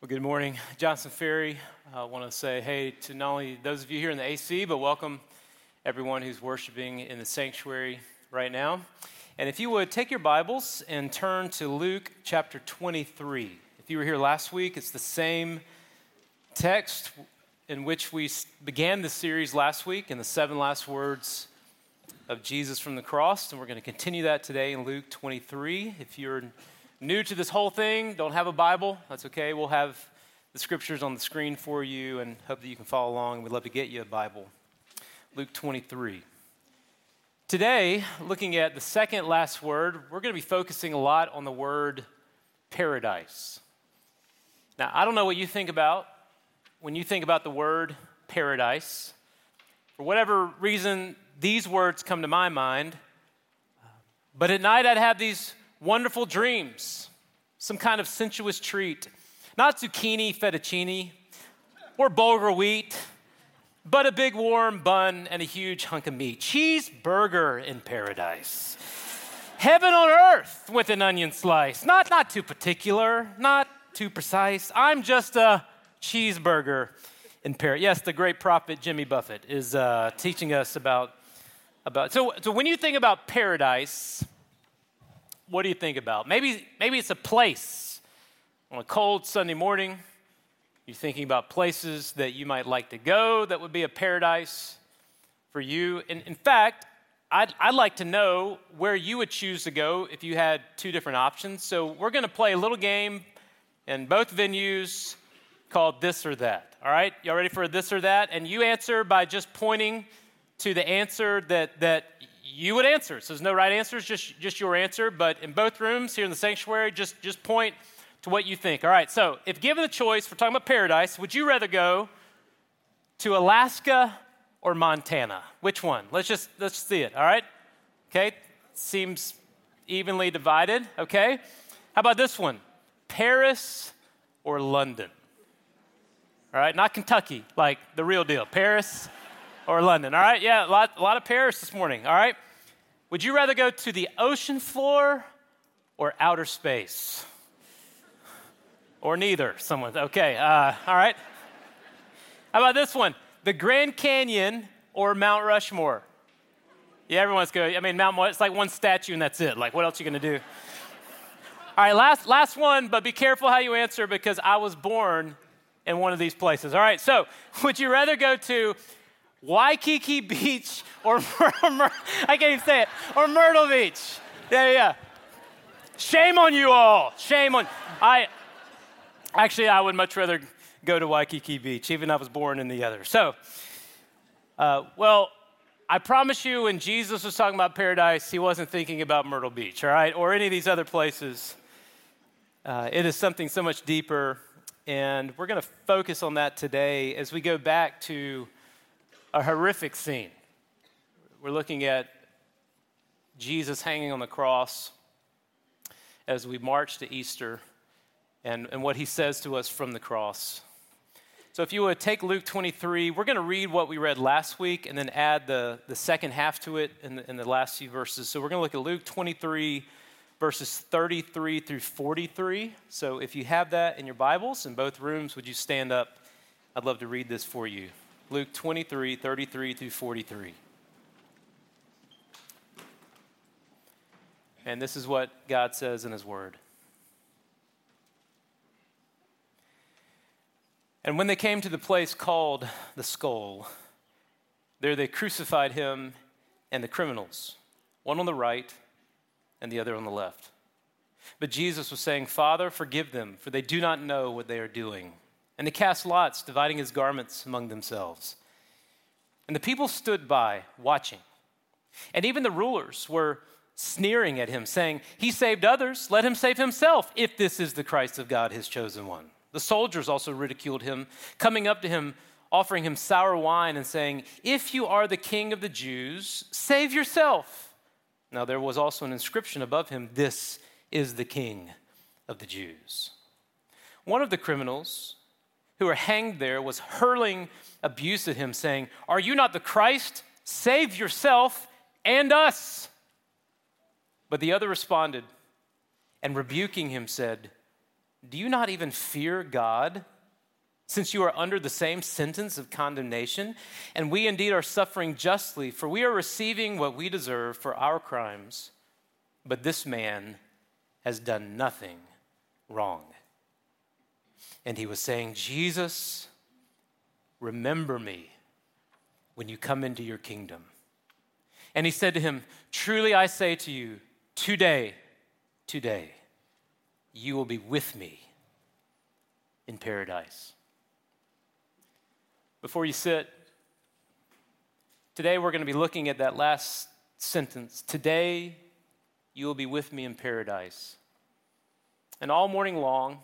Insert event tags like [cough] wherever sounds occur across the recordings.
Well, good morning. Johnson Ferry. I want to say hey to not only those of you here in the AC, but welcome everyone who's worshiping in the sanctuary right now. And if you would take your Bibles and turn to Luke chapter 23. If you were here last week, it's the same text in which we began the series last week in the seven last words of Jesus from the cross. And we're going to continue that today in Luke 23. If you're new to this whole thing, don't have a Bible, that's okay. We'll have the scriptures on the screen for you and hope that you can follow along. We'd love to get you a Bible. Luke 23. Today, looking at the second last word, we're going to be focusing a lot on the word paradise. Now, I don't know what you think about when you think about the word paradise. For whatever reason, these words come to my mind. But at night, I'd have these wonderful dreams, some kind of sensuous treat. Not zucchini fettuccine or bulgur wheat, but a big warm bun and a huge hunk of meat. Cheeseburger in paradise. Heaven on earth with an onion slice. Not, not too particular, not too precise. I'm just a cheeseburger in paradise. Yes, the great prophet Jimmy Buffett is uh, teaching us about, about. So, so when you think about paradise, what do you think about? Maybe, maybe it's a place on a cold Sunday morning. You're thinking about places that you might like to go that would be a paradise for you. And in fact, I'd, I'd like to know where you would choose to go if you had two different options. So we're going to play a little game in both venues called This or That. All right? Y'all ready for this or that? And you answer by just pointing to the answer that, that you would answer. So there's no right answers, just, just your answer. But in both rooms here in the sanctuary, just, just point to what you think. All right, so if given the choice, we're talking about paradise, would you rather go to Alaska or Montana? Which one? Let's just let's see it. All right? Okay? Seems evenly divided, okay? How about this one? Paris or London? All right, not Kentucky, like the real deal. Paris or London. All right, yeah, a lot, a lot of Paris this morning. All right, would you rather go to the ocean floor or outer space? Or neither? Someone, okay, uh, all right. How about this one? The Grand Canyon or Mount Rushmore? Yeah, everyone's good. I mean, Mount, it's like one statue and that's it. Like, what else are you gonna do? All right, last, last one, but be careful how you answer because I was born in one of these places. All right, so would you rather go to Waikiki Beach or [laughs] I can't even say it, or Myrtle Beach. Yeah, yeah. Shame on you all. Shame on I actually I would much rather go to Waikiki Beach, even I was born in the other. So, uh, well, I promise you, when Jesus was talking about paradise, he wasn't thinking about Myrtle Beach, all right, or any of these other places. Uh, it is something so much deeper, and we're going to focus on that today as we go back to a horrific scene. We're looking at Jesus hanging on the cross as we march to Easter and, and what he says to us from the cross. So, if you would take Luke 23, we're going to read what we read last week and then add the, the second half to it in the, in the last few verses. So, we're going to look at Luke 23, verses 33 through 43. So, if you have that in your Bibles in both rooms, would you stand up? I'd love to read this for you. Luke 23, 33 through 43. And this is what God says in His Word. And when they came to the place called the skull, there they crucified him and the criminals, one on the right and the other on the left. But Jesus was saying, Father, forgive them, for they do not know what they are doing. And they cast lots, dividing his garments among themselves. And the people stood by, watching. And even the rulers were sneering at him, saying, He saved others, let him save himself, if this is the Christ of God, his chosen one. The soldiers also ridiculed him, coming up to him, offering him sour wine, and saying, If you are the king of the Jews, save yourself. Now there was also an inscription above him, This is the king of the Jews. One of the criminals, who were hanged there was hurling abuse at him, saying, Are you not the Christ? Save yourself and us. But the other responded and rebuking him said, Do you not even fear God, since you are under the same sentence of condemnation? And we indeed are suffering justly, for we are receiving what we deserve for our crimes. But this man has done nothing wrong. And he was saying, Jesus, remember me when you come into your kingdom. And he said to him, Truly I say to you, today, today, you will be with me in paradise. Before you sit, today we're going to be looking at that last sentence. Today, you will be with me in paradise. And all morning long,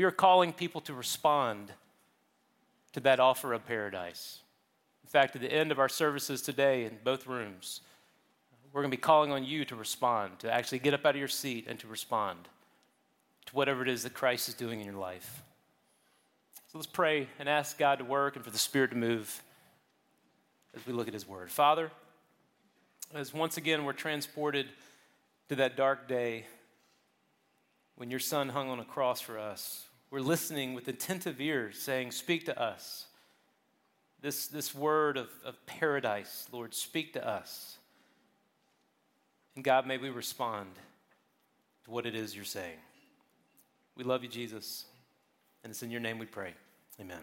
we are calling people to respond to that offer of paradise. In fact, at the end of our services today in both rooms, we're going to be calling on you to respond, to actually get up out of your seat and to respond to whatever it is that Christ is doing in your life. So let's pray and ask God to work and for the Spirit to move as we look at His Word. Father, as once again we're transported to that dark day when your Son hung on a cross for us, we're listening with attentive ears, saying, Speak to us. This, this word of, of paradise, Lord, speak to us. And God, may we respond to what it is you're saying. We love you, Jesus. And it's in your name we pray. Amen.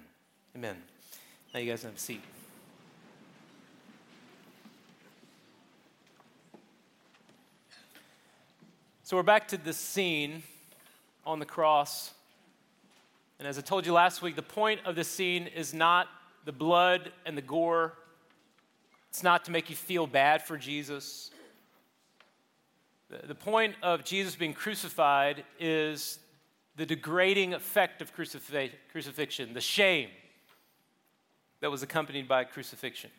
Amen. Now you guys have a seat. So we're back to this scene on the cross. And as I told you last week, the point of this scene is not the blood and the gore. It's not to make you feel bad for Jesus. The point of Jesus being crucified is the degrading effect of crucifixion, the shame that was accompanied by crucifixion.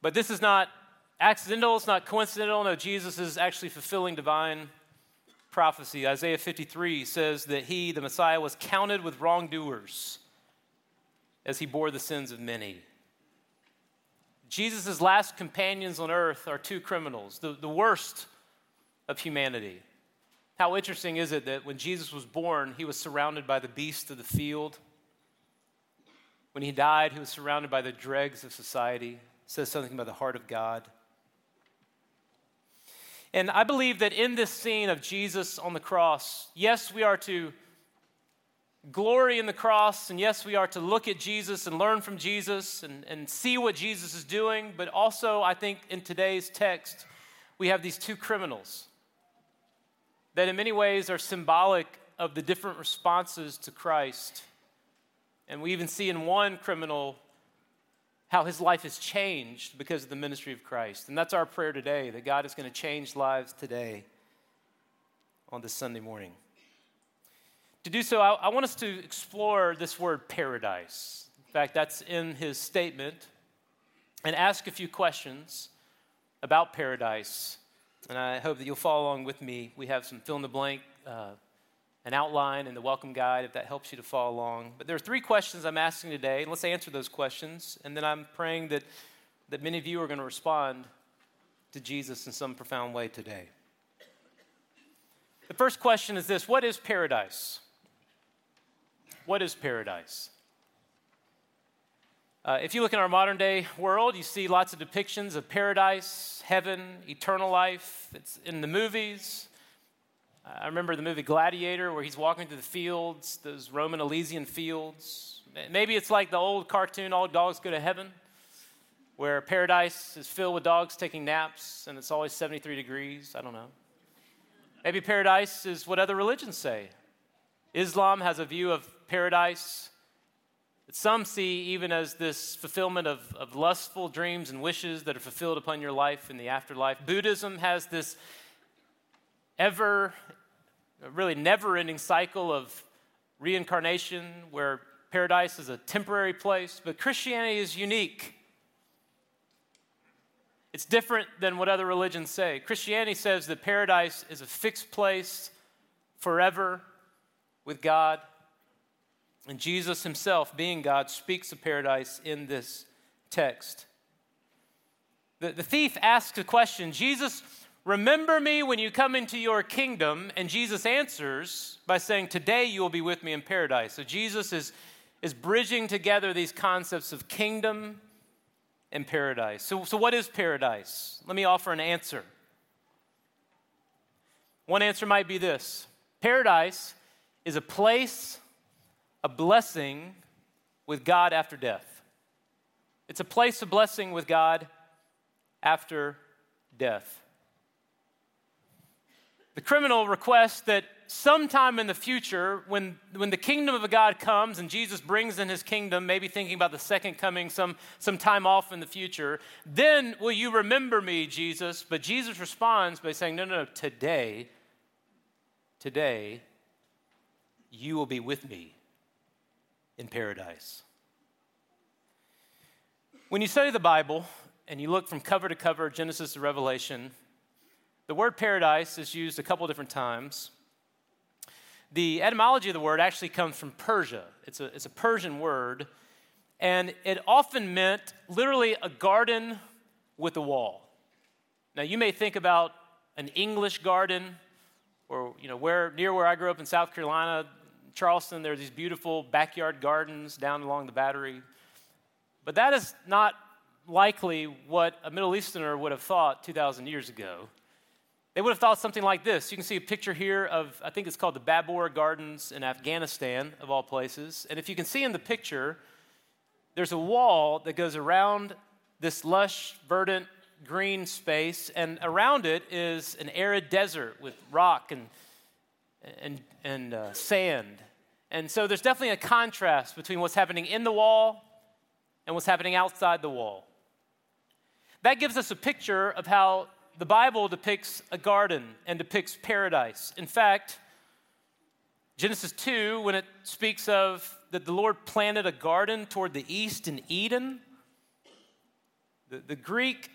But this is not accidental, it's not coincidental. No, Jesus is actually fulfilling divine prophecy. Isaiah 53 says that he, the Messiah, was counted with wrongdoers as he bore the sins of many. Jesus' last companions on earth are two criminals, the, the worst of humanity how interesting is it that when Jesus was born, he was surrounded by the beasts of the field? When he died, he was surrounded by the dregs of society. It says something about the heart of God. And I believe that in this scene of Jesus on the cross, yes, we are to glory in the cross, and yes, we are to look at Jesus and learn from Jesus and, and see what Jesus is doing, but also, I think in today's text, we have these two criminals that in many ways are symbolic of the different responses to Christ. And we even see in one criminal how his life has changed because of the ministry of Christ. And that's our prayer today that God is going to change lives today on this Sunday morning. To do so, I, I want us to explore this word paradise. In fact, that's in his statement, and ask a few questions about paradise and I hope that you'll follow along with me. We have some fill in the blank, uh, an outline, and the welcome guide if that helps you to follow along. But there are three questions I'm asking today, let's answer those questions. And then I'm praying that, that many of you are going to respond to Jesus in some profound way today. The first question is this What is paradise? What is paradise? Uh, if you look in our modern day world, you see lots of depictions of paradise, heaven, eternal life. It's in the movies. I remember the movie Gladiator, where he's walking through the fields, those Roman Elysian fields. Maybe it's like the old cartoon, All Dogs Go to Heaven, where paradise is filled with dogs taking naps and it's always 73 degrees. I don't know. Maybe paradise is what other religions say. Islam has a view of paradise that some see even as this fulfillment of, of lustful dreams and wishes that are fulfilled upon your life in the afterlife. Buddhism has this ever, really never ending cycle of reincarnation where paradise is a temporary place, but Christianity is unique. It's different than what other religions say. Christianity says that paradise is a fixed place forever with God. And Jesus himself, being God, speaks of paradise in this text. The, the thief asks a question Jesus, Remember me when you come into your kingdom. And Jesus answers by saying, Today you will be with me in paradise. So Jesus is, is bridging together these concepts of kingdom and paradise. So, so, what is paradise? Let me offer an answer. One answer might be this Paradise is a place, a blessing with God after death. It's a place of blessing with God after death. The criminal requests that sometime in the future, when, when the kingdom of God comes and Jesus brings in his kingdom, maybe thinking about the second coming some, some time off in the future, then will you remember me, Jesus? But Jesus responds by saying, No, no, no, today, today, you will be with me in paradise. When you study the Bible and you look from cover to cover, Genesis to Revelation, the word paradise is used a couple different times. The etymology of the word actually comes from Persia. It's a, it's a Persian word, and it often meant literally a garden with a wall. Now, you may think about an English garden, or you know, where near where I grew up in South Carolina, Charleston, there are these beautiful backyard gardens down along the battery. But that is not likely what a Middle Easterner would have thought 2,000 years ago. They would have thought something like this. You can see a picture here of, I think it's called the Babur Gardens in Afghanistan, of all places. And if you can see in the picture, there's a wall that goes around this lush, verdant, green space, and around it is an arid desert with rock and, and, and uh, sand. And so there's definitely a contrast between what's happening in the wall and what's happening outside the wall. That gives us a picture of how the Bible depicts a garden and depicts paradise. In fact, Genesis 2, when it speaks of that the Lord planted a garden toward the east in Eden, the, the Greek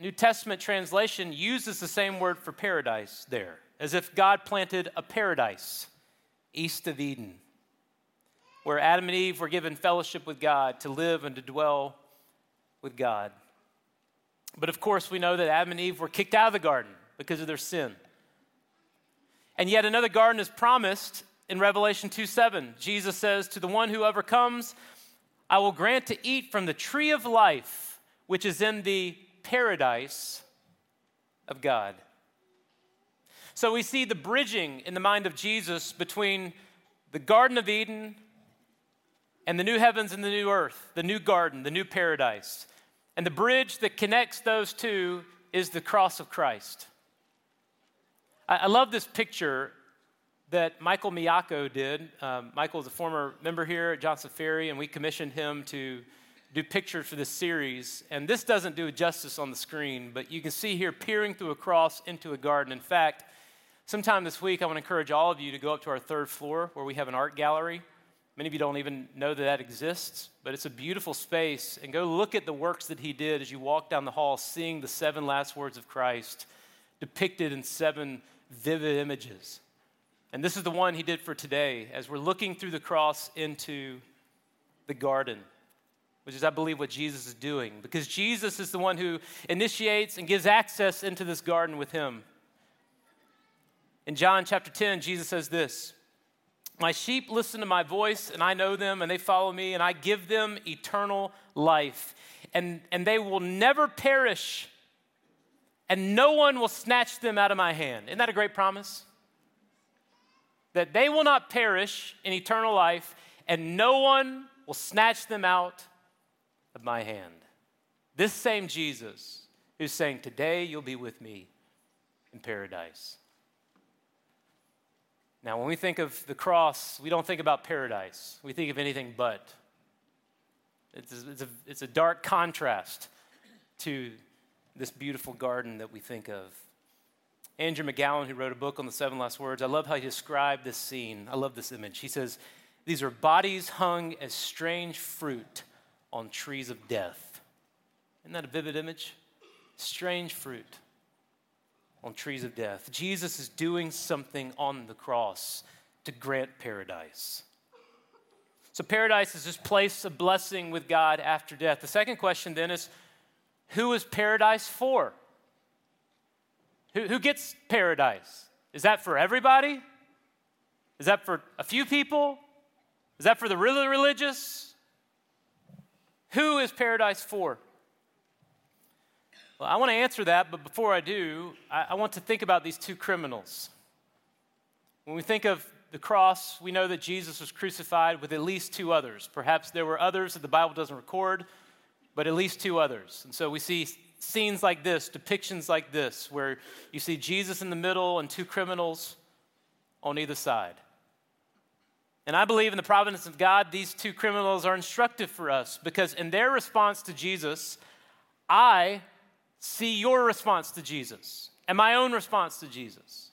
New Testament translation uses the same word for paradise there, as if God planted a paradise east of Eden, where Adam and Eve were given fellowship with God to live and to dwell with God. But of course, we know that Adam and Eve were kicked out of the garden because of their sin. And yet another garden is promised in Revelation 2 7. Jesus says, To the one who overcomes, I will grant to eat from the tree of life, which is in the paradise of God. So we see the bridging in the mind of Jesus between the Garden of Eden and the new heavens and the new earth, the new garden, the new paradise. And the bridge that connects those two is the cross of Christ. I, I love this picture that Michael Miyako did. Um, Michael is a former member here at Johnson Ferry, and we commissioned him to do pictures for this series. And this doesn't do justice on the screen, but you can see here peering through a cross into a garden. In fact, sometime this week, I want to encourage all of you to go up to our third floor where we have an art gallery. Many of you don't even know that that exists, but it's a beautiful space. And go look at the works that he did as you walk down the hall, seeing the seven last words of Christ depicted in seven vivid images. And this is the one he did for today as we're looking through the cross into the garden, which is, I believe, what Jesus is doing. Because Jesus is the one who initiates and gives access into this garden with him. In John chapter 10, Jesus says this my sheep listen to my voice, and I know them, and they follow me, and I give them eternal life. And, and they will never perish, and no one will snatch them out of my hand. Isn't that a great promise? That they will not perish in eternal life, and no one will snatch them out of my hand. This same Jesus who's saying, Today you'll be with me in paradise. Now, when we think of the cross, we don't think about paradise. We think of anything but. It's a, it's a, it's a dark contrast to this beautiful garden that we think of. Andrew McGowan, who wrote a book on the seven last words, I love how he described this scene. I love this image. He says, These are bodies hung as strange fruit on trees of death. Isn't that a vivid image? Strange fruit on trees of death. Jesus is doing something on the cross to grant paradise. So, paradise is this place of blessing with God after death. The second question then is who is paradise for? Who, who gets paradise? Is that for everybody? Is that for a few people? Is that for the really religious? Who is paradise for? Well, I want to answer that, but before I do, I, I want to think about these two criminals. When we think of the cross, we know that Jesus was crucified with at least two others. Perhaps there were others that the Bible doesn't record, but at least two others. And so we see scenes like this, depictions like this, where you see Jesus in the middle and two criminals on either side. And I believe in the providence of God, these two criminals are instructive for us because in their response to Jesus, I see your response to Jesus and my own response to Jesus.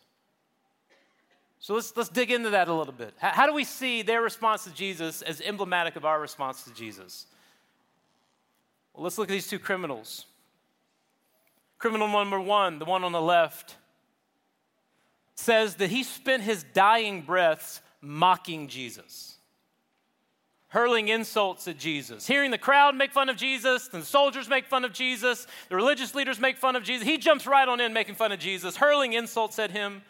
So let's, let's dig into that a little bit. How, how do we see their response to Jesus as emblematic of our response to Jesus? Well, let's look at these two criminals. Criminal number one, the one on the left, says that he spent his dying breaths mocking Jesus hurling insults at Jesus, hearing the crowd make fun of Jesus, the soldiers make fun of Jesus, the religious leaders make fun of Jesus. He jumps right on in making fun of Jesus, hurling insults at him.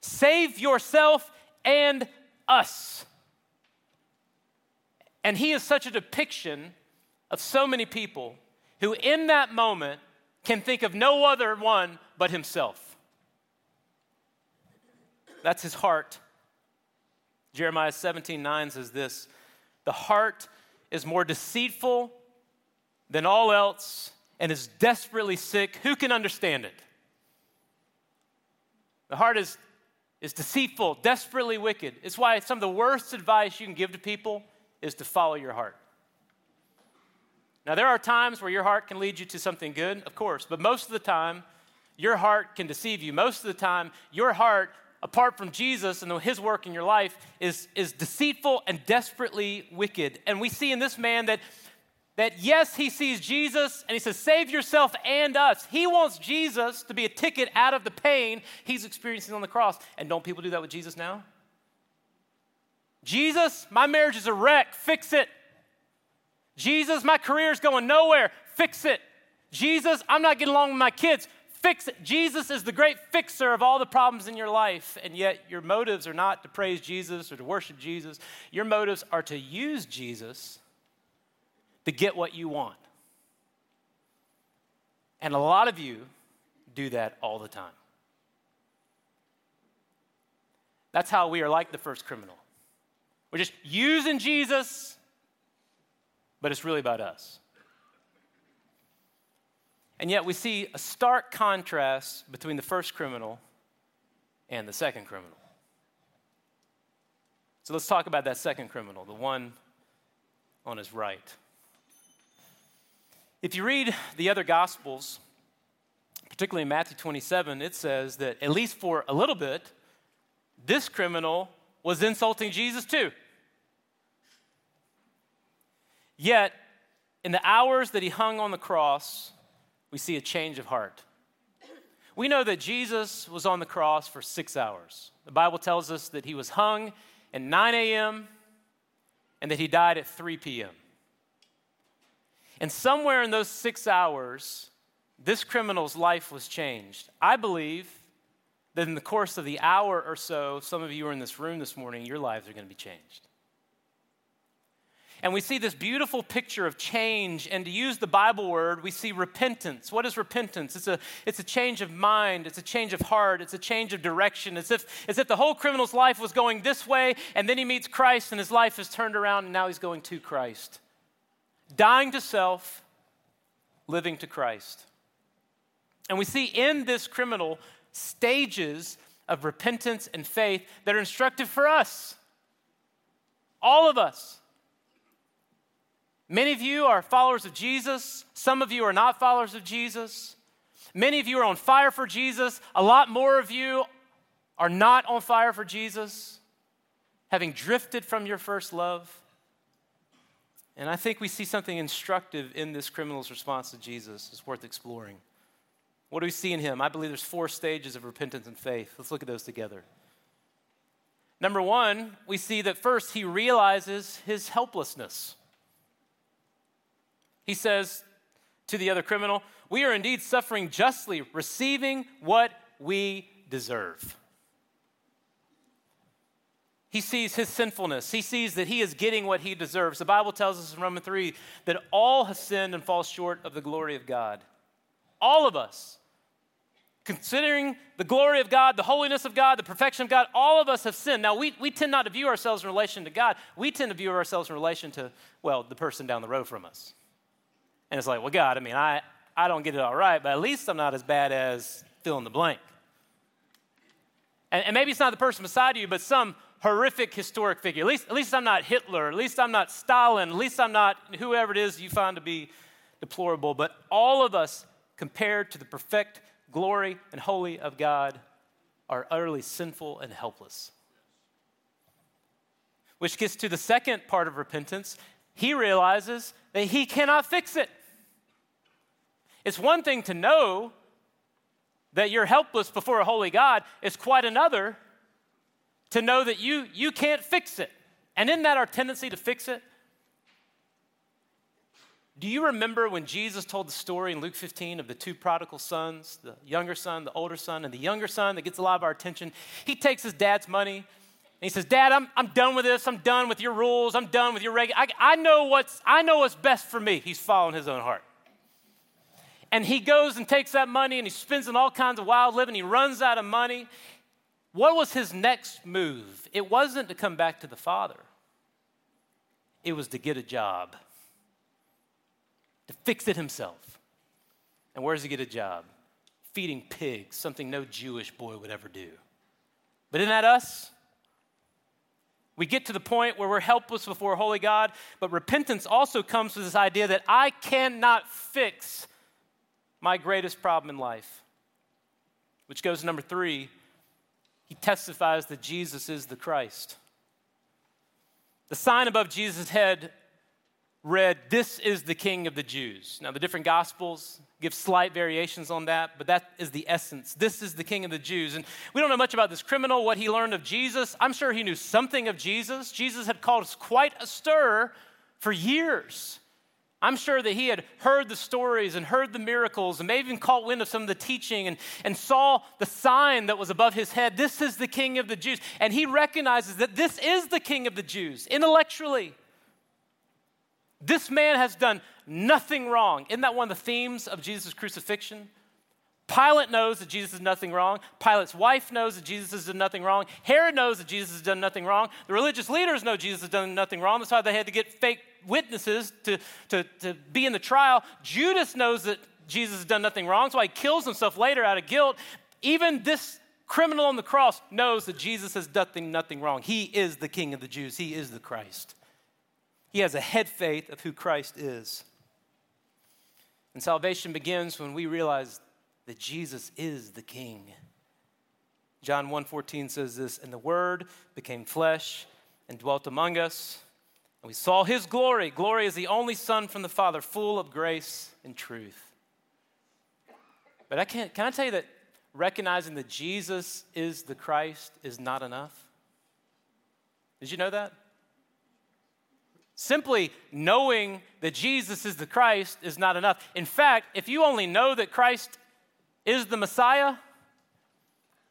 Save yourself and us. And he is such a depiction of so many people who, in that moment, can think of no other one but himself. That's his heart. Jeremiah 17 9 says this the heart is more deceitful than all else and is desperately sick. Who can understand it? The heart is, is deceitful, desperately wicked. It's why some of the worst advice you can give to people is to follow your heart. Now, there are times where your heart can lead you to something good, of course, but most of the time, your heart can deceive you. Most of the time, your heart apart from Jesus and his work in your life is, is deceitful and desperately wicked. And we see in this man that, that, yes, he sees Jesus and he says, Save yourself and us. He wants Jesus to be a ticket out of the pain he's experiencing on the cross. And don't people do that with Jesus now? Jesus, my marriage is a wreck. Fix it. Jesus, my career is going nowhere. Fix it. Jesus, I'm not getting along with my kids fix it. Jesus is the great fixer of all the problems in your life, and yet your motives are not to praise Jesus or to worship Jesus. Your motives are to use Jesus to get what you want. And a lot of you do that all the time. That's how we are like the first criminal. We're just using Jesus, but it's really about us. And yet we see a stark contrast between the first criminal and the second criminal. So let's talk about that second criminal, the one on his right. If you read the other Gospels, particularly in Matthew 27, it says that at least for a little bit, this criminal was insulting Jesus too. Yet, in the hours that he hung on the cross, we see a change of heart. We know that Jesus was on the cross for six hours. The Bible tells us that he was hung at 9 a.m. and that he died at 3 p.m. And somewhere in those six hours, this criminal's life was changed. I believe that in the course of the hour or so, some of you are in this room this morning, your lives are going to be changed. And we see this beautiful picture of change. And to use the Bible word, we see repentance. What is repentance? It's a, it's a change of mind, it's a change of heart, it's a change of direction. It's if, as if the whole criminal's life was going this way, and then he meets Christ, and his life is turned around, and now he's going to Christ. Dying to self, living to Christ. And we see in this criminal stages of repentance and faith that are instructive for us. All of us. Many of you are followers of Jesus. Some of you are not followers of Jesus. Many of you are on fire for Jesus. A lot more of you are not on fire for Jesus, having drifted from your first love. And I think we see something instructive in this criminal's response to Jesus. It's worth exploring. What do we see in him? I believe there's four stages of repentance and faith. Let's look at those together. Number one, we see that first he realizes his helplessness. He says to the other criminal, We are indeed suffering justly, receiving what we deserve. He sees his sinfulness. He sees that he is getting what he deserves. The Bible tells us in Romans 3 that all have sinned and fall short of the glory of God. All of us. Considering the glory of God, the holiness of God, the perfection of God, all of us have sinned. Now, we, we tend not to view ourselves in relation to God. We tend to view ourselves in relation to, well, the person down the road from us. And it's like, well, God, I mean, I, I don't get it all right, but at least I'm not as bad as fill in the blank. And, and maybe it's not the person beside you, but some horrific historic figure. At least, at least I'm not Hitler. At least I'm not Stalin. At least I'm not whoever it is you find to be deplorable. But all of us, compared to the perfect glory and holy of God, are utterly sinful and helpless. Which gets to the second part of repentance. He realizes that he cannot fix it. It's one thing to know that you're helpless before a holy God, it's quite another to know that you, you can't fix it. And isn't that our tendency to fix it? Do you remember when Jesus told the story in Luke 15 of the two prodigal sons, the younger son, the older son, and the younger son that gets a lot of our attention? He takes his dad's money he says, Dad, I'm, I'm done with this. I'm done with your rules. I'm done with your regular. I, I, know what's, I know what's best for me. He's following his own heart. And he goes and takes that money and he spends on all kinds of wild living. He runs out of money. What was his next move? It wasn't to come back to the Father, it was to get a job, to fix it himself. And where does he get a job? Feeding pigs, something no Jewish boy would ever do. But isn't that us? We get to the point where we're helpless before a holy God, but repentance also comes with this idea that I cannot fix my greatest problem in life. Which goes to number three he testifies that Jesus is the Christ. The sign above Jesus' head read, This is the King of the Jews. Now, the different Gospels give slight variations on that, but that is the essence. This is the King of the Jews. And we don't know much about this criminal, what he learned of Jesus. I'm sure he knew something of Jesus. Jesus had caused quite a stir for years. I'm sure that he had heard the stories and heard the miracles and maybe even caught wind of some of the teaching and, and saw the sign that was above his head. This is the king of the Jews. And he recognizes that this is the king of the Jews intellectually. This man has done nothing wrong. Isn't that one of the themes of Jesus' crucifixion? Pilate knows that Jesus has nothing wrong. Pilate's wife knows that Jesus has done nothing wrong. Herod knows that Jesus has done nothing wrong. The religious leaders know Jesus has done nothing wrong. That's why they had to get fake witnesses to, to, to be in the trial. Judas knows that Jesus has done nothing wrong, so he kills himself later out of guilt. Even this criminal on the cross knows that Jesus has done nothing wrong. He is the King of the Jews, he is the Christ. He has a head faith of who Christ is. And salvation begins when we realize that Jesus is the King. John 1:14 says this, and the word became flesh and dwelt among us, and we saw his glory. Glory is the only son from the Father, full of grace and truth. But I can't can I tell you that recognizing that Jesus is the Christ is not enough? Did you know that? Simply knowing that Jesus is the Christ is not enough. In fact, if you only know that Christ is the Messiah,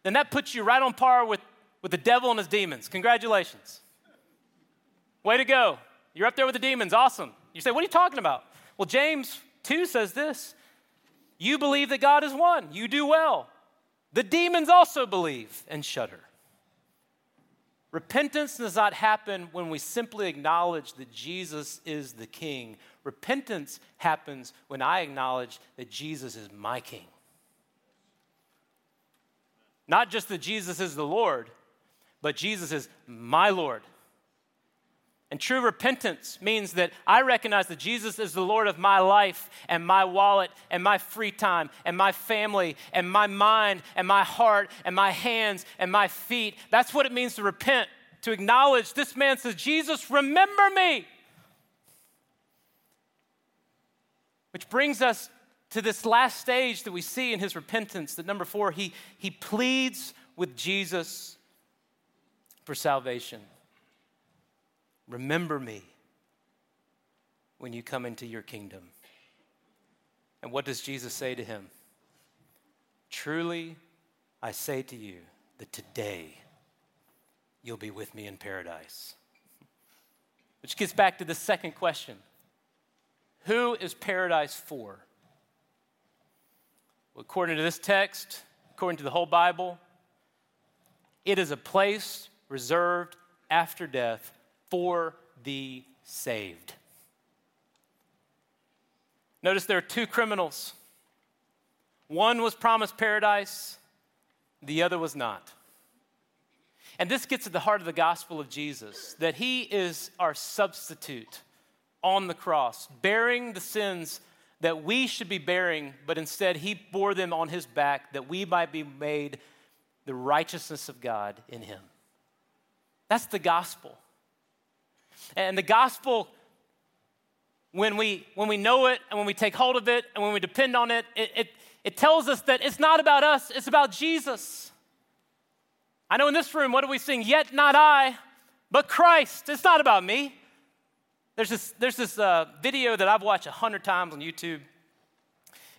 then that puts you right on par with, with the devil and his demons. Congratulations. Way to go. You're up there with the demons. Awesome. You say, What are you talking about? Well, James 2 says this You believe that God is one. You do well. The demons also believe and shudder. Repentance does not happen when we simply acknowledge that Jesus is the King. Repentance happens when I acknowledge that Jesus is my King. Not just that Jesus is the Lord, but Jesus is my Lord. And true repentance means that I recognize that Jesus is the Lord of my life and my wallet and my free time and my family and my mind and my heart and my hands and my feet. That's what it means to repent, to acknowledge this man says, Jesus, remember me. Which brings us to this last stage that we see in his repentance that number four, he, he pleads with Jesus for salvation. Remember me when you come into your kingdom. And what does Jesus say to him? Truly, I say to you that today you'll be with me in paradise. Which gets back to the second question Who is paradise for? Well, according to this text, according to the whole Bible, it is a place reserved after death for the saved. Notice there are two criminals. One was promised paradise, the other was not. And this gets at the heart of the gospel of Jesus that he is our substitute on the cross, bearing the sins that we should be bearing, but instead he bore them on his back that we might be made the righteousness of God in him. That's the gospel. And the gospel, when we, when we know it and when we take hold of it and when we depend on it, it, it, it tells us that it's not about us, it's about Jesus. I know in this room, what do we sing? Yet not I, but Christ. It's not about me. There's this, there's this uh, video that I've watched a hundred times on YouTube.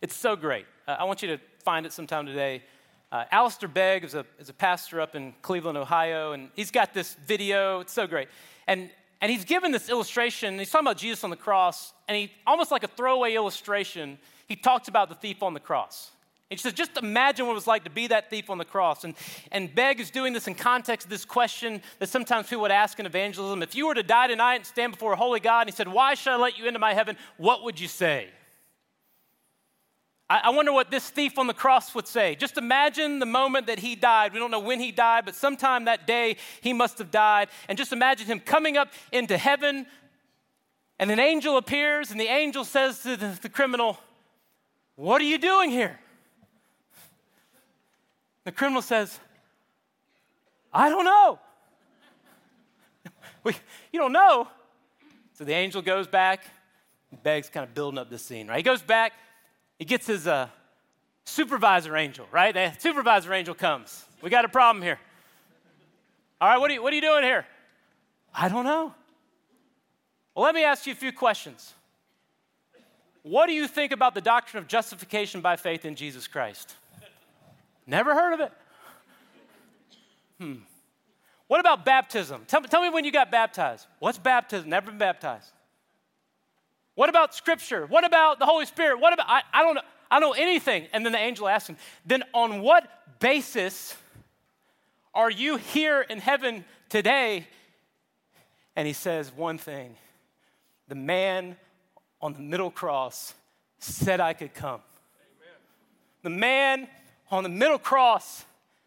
It's so great. Uh, I want you to find it sometime today. Uh, Alistair Begg is a, is a pastor up in Cleveland, Ohio, and he's got this video. It's so great. And, and he's given this illustration. He's talking about Jesus on the cross, and he, almost like a throwaway illustration, he talks about the thief on the cross. He says, just imagine what it was like to be that thief on the cross. And, and Begg is doing this in context of this question that sometimes people would ask in evangelism. If you were to die tonight and stand before a holy God, and he said, Why should I let you into my heaven? What would you say? I, wonder what this thief on the cross would say. Just imagine the moment that he died. We don't know when he died, but sometime that day he must have died. And just imagine him coming up into heaven, and an angel appears, and the angel says to the, the criminal, What are you doing here? The criminal says, I don't know. [laughs] we, you don't know. So the angel goes back. Begg's, kind of building up the scene, right? He goes back. He gets his uh, supervisor angel, right? The supervisor angel comes. We got a problem here. All right, what are you, what are you doing here? I don't know. Well, let me ask you a few questions. What do you think about the doctrine of justification by faith in Jesus Christ? Never heard of it. Hmm. What about baptism? Tell, tell me when you got baptized. What's baptism? Never been baptized. What about scripture? What about the Holy Spirit? What about, I, I don't know, I don't know anything. And then the angel asked him, then on what basis are you here in heaven today? And he says one thing the man on the middle cross said I could come. Amen. The man on the middle cross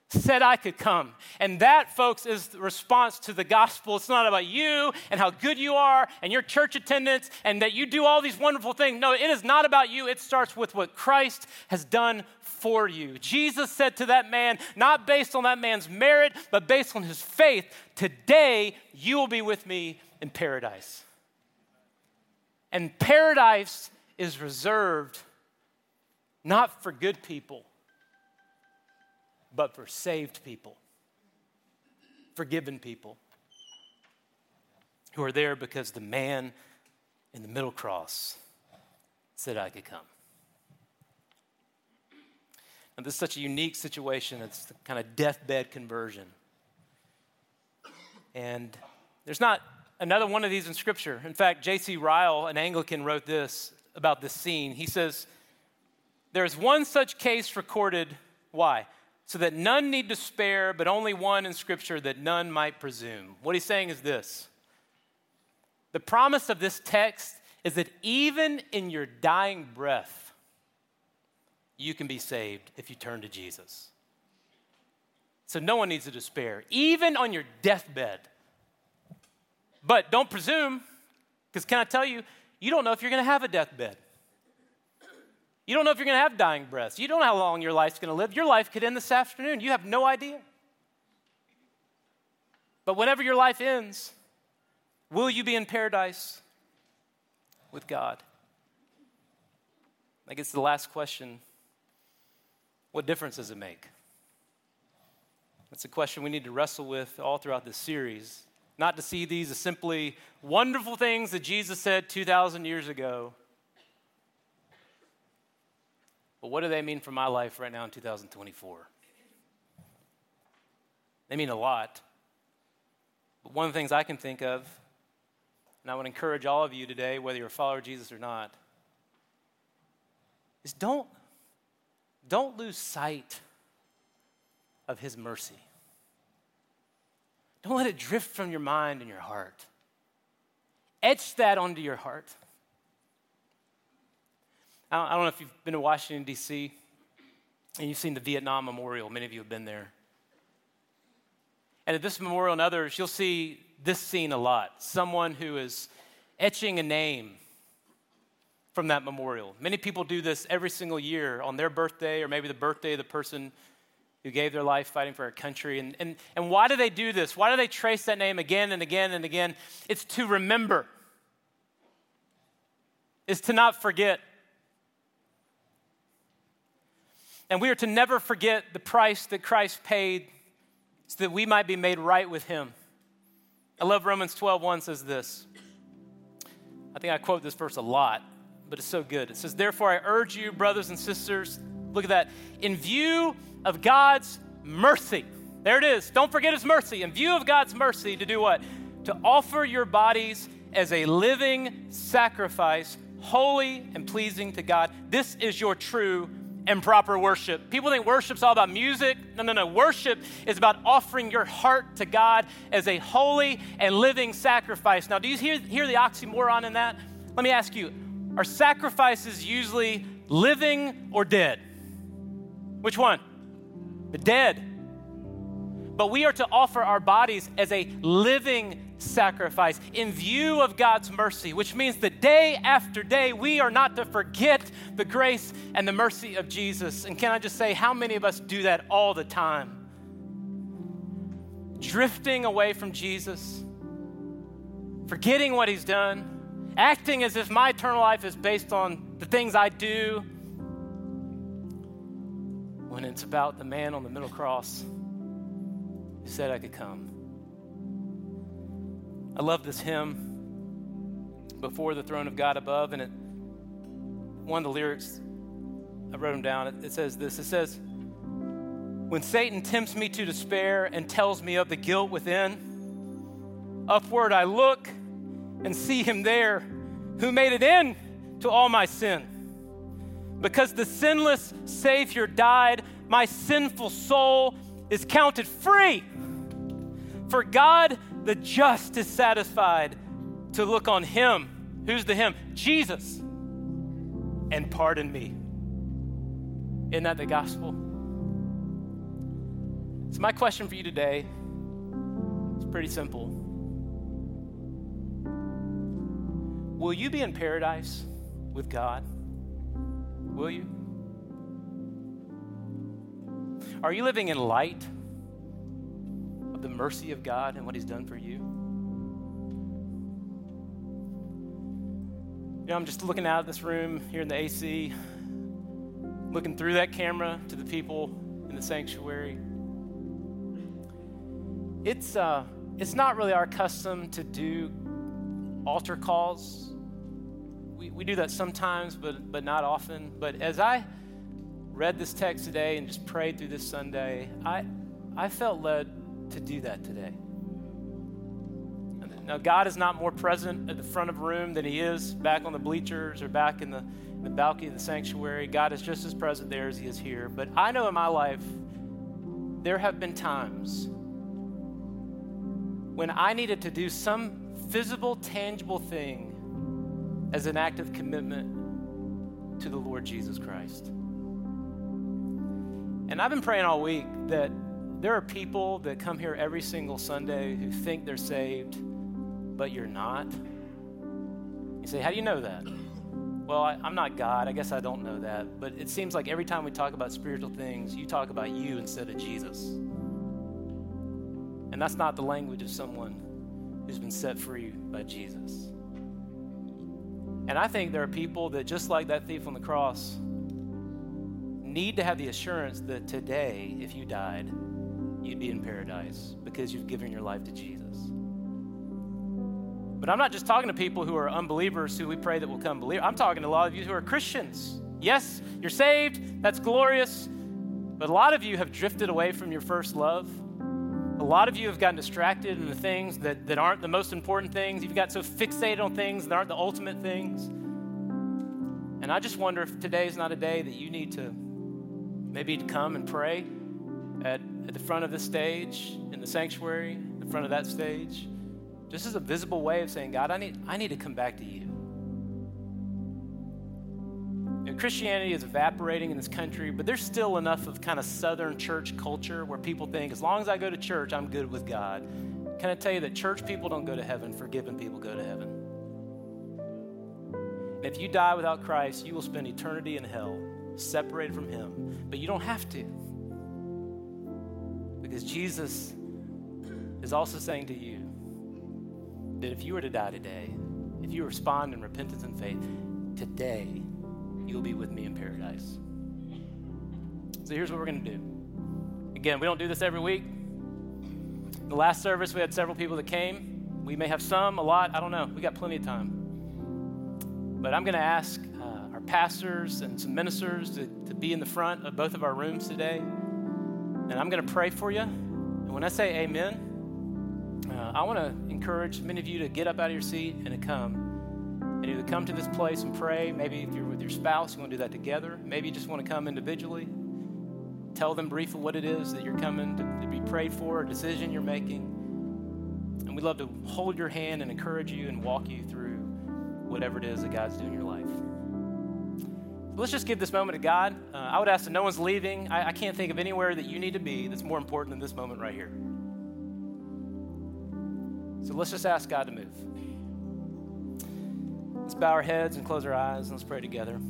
said I could come. And that, folks, is the response to the gospel. It's not about you and how good you are and your church attendance and that you do all these wonderful things. No, it is not about you. It starts with what Christ has done for you. Jesus said to that man, not based on that man's merit, but based on his faith, Today you will be with me in paradise. And paradise is reserved not for good people but for saved people, forgiven people who are there because the man in the middle cross said I could come. And this is such a unique situation. It's the kind of deathbed conversion. And there's not another one of these in Scripture. In fact, J.C. Ryle, an Anglican, wrote this about this scene. He says, There's one such case recorded. Why? So that none need despair, but only one in Scripture that none might presume. What he's saying is this the promise of this text is that even in your dying breath, you can be saved if you turn to Jesus. So no one needs to despair, even on your deathbed. But don't presume, because can I tell you, you don't know if you're going to have a deathbed. You don't know if you're going to have dying breaths. You don't know how long your life's going to live. Your life could end this afternoon. You have no idea. But whenever your life ends, will you be in paradise with God? I guess the last question what difference does it make? That's a question we need to wrestle with all throughout this series. Not to see these as simply wonderful things that Jesus said 2,000 years ago, but what do they mean for my life right now in 2024? They mean a lot. But one of the things I can think of, and I would encourage all of you today, whether you're a follower of Jesus or not, is don't, don't lose sight of his mercy. Don't let it drift from your mind and your heart. Etch that onto your heart. I don't know if you've been to Washington, D.C., and you've seen the Vietnam Memorial. Many of you have been there. And at this memorial and others, you'll see this scene a lot someone who is etching a name from that memorial. Many people do this every single year on their birthday or maybe the birthday of the person who gave their life fighting for our country. And, and, and why do they do this? Why do they trace that name again and again and again? It's to remember, it's to not forget. And we are to never forget the price that Christ paid so that we might be made right with him. I love Romans 12, 1 says this. I think I quote this verse a lot, but it's so good. It says, Therefore, I urge you, brothers and sisters, look at that, in view of God's mercy, there it is. Don't forget his mercy. In view of God's mercy, to do what? To offer your bodies as a living sacrifice, holy and pleasing to God. This is your true and proper worship. People think worship's all about music. No, no, no. Worship is about offering your heart to God as a holy and living sacrifice. Now, do you hear, hear the oxymoron in that? Let me ask you are sacrifices usually living or dead? Which one? The dead. But we are to offer our bodies as a living sacrifice in view of God's mercy, which means that day after day, we are not to forget the grace and the mercy of Jesus. And can I just say, how many of us do that all the time? Drifting away from Jesus, forgetting what He's done, acting as if my eternal life is based on the things I do, when it's about the man on the middle cross who said I could come. I love this hymn, Before the Throne of God Above, and it, one of the lyrics, I wrote them down. It, it says this It says, When Satan tempts me to despair and tells me of the guilt within, upward I look and see him there who made it in to all my sin. Because the sinless Savior died, my sinful soul is counted free. For God the just is satisfied to look on him. Who's the him? Jesus. And pardon me. Isn't that the gospel? So, my question for you today is pretty simple Will you be in paradise with God? Will you? Are you living in light? The mercy of God and what He's done for you? You know, I'm just looking out of this room here in the AC, looking through that camera to the people in the sanctuary. It's, uh, it's not really our custom to do altar calls. We, we do that sometimes, but, but not often. But as I read this text today and just prayed through this Sunday, I, I felt led to do that today. Now, God is not more present at the front of a room than He is back on the bleachers or back in the, in the balcony of the sanctuary. God is just as present there as He is here. But I know in my life, there have been times when I needed to do some visible, tangible thing as an act of commitment to the Lord Jesus Christ. And I've been praying all week that there are people that come here every single Sunday who think they're saved, but you're not. You say, How do you know that? Well, I, am not God. I guess I don't know that. But it seems like every time we talk about spiritual things, you talk about you instead of Jesus. And that's not the language of someone who's been set free by Jesus. And I think there are people that, just like that thief on the cross, need to have the assurance that today, if you died, you'd be in paradise because you've given your life to Jesus. But I'm not just talking to people who are unbelievers who we pray that will come believe. I'm talking to a lot of you who are Christians. Yes, you're saved. That's glorious. But a lot of you have drifted away from your first love. A lot of you have gotten distracted in the things that, that aren't the most important things. You've got so fixated on things that aren't the ultimate things. And I just wonder if today is not a day that you need to maybe to come and pray at, at the front of the stage, in the sanctuary, the front of that stage, just as a visible way of saying, God, I need, I need to come back to you. you Christianity is evaporating in this country, but there's still enough of kind of Southern church culture where people think, as long as I go to church, I'm good with God. Can I tell you that church people don't go to heaven, forgiven people go to heaven? And if you die without Christ, you will spend eternity in hell, separated from Him. But you don't have to. Because Jesus is also saying to you that if you were to die today, if you respond in repentance and faith, today you'll be with me in paradise. So here's what we're going to do. Again, we don't do this every week. The last service, we had several people that came. We may have some, a lot, I don't know. We got plenty of time. But I'm going to ask uh, our pastors and some ministers to, to be in the front of both of our rooms today. And I'm going to pray for you. And when I say amen, uh, I want to encourage many of you to get up out of your seat and to come and either come to this place and pray. Maybe if you're with your spouse, you want to do that together. Maybe you just want to come individually. Tell them briefly what it is that you're coming to, to be prayed for, a decision you're making. And we'd love to hold your hand and encourage you and walk you through whatever it is that God's doing in your life. Let's just give this moment to God. Uh, I would ask that no one's leaving. I, I can't think of anywhere that you need to be that's more important than this moment right here. So let's just ask God to move. Let's bow our heads and close our eyes and let's pray together.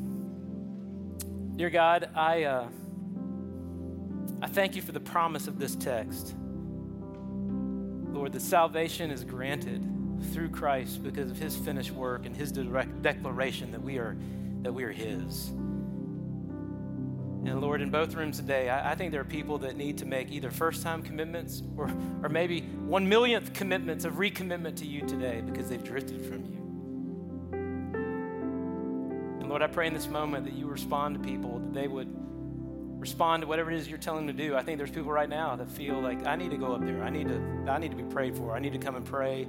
Dear God, I, uh, I thank you for the promise of this text. Lord, that salvation is granted through Christ because of his finished work and his direct declaration that we are, that we are his. And Lord, in both rooms today, I, I think there are people that need to make either first time commitments or, or maybe one millionth commitments of recommitment to you today because they've drifted from you. And Lord, I pray in this moment that you respond to people, that they would respond to whatever it is you're telling them to do. I think there's people right now that feel like I need to go up there. I need to I need to be prayed for. I need to come and pray.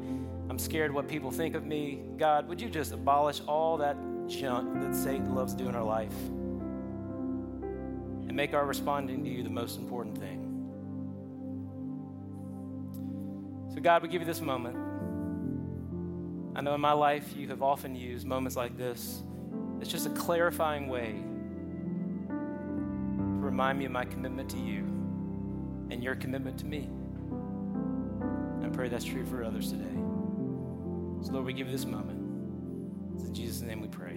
I'm scared what people think of me. God, would you just abolish all that junk that Satan loves to do in our life? And make our responding to you the most important thing. So, God, we give you this moment. I know in my life you have often used moments like this. It's just a clarifying way to remind me of my commitment to you and your commitment to me. I pray that's true for others today. So, Lord, we give you this moment. It's in Jesus' name we pray.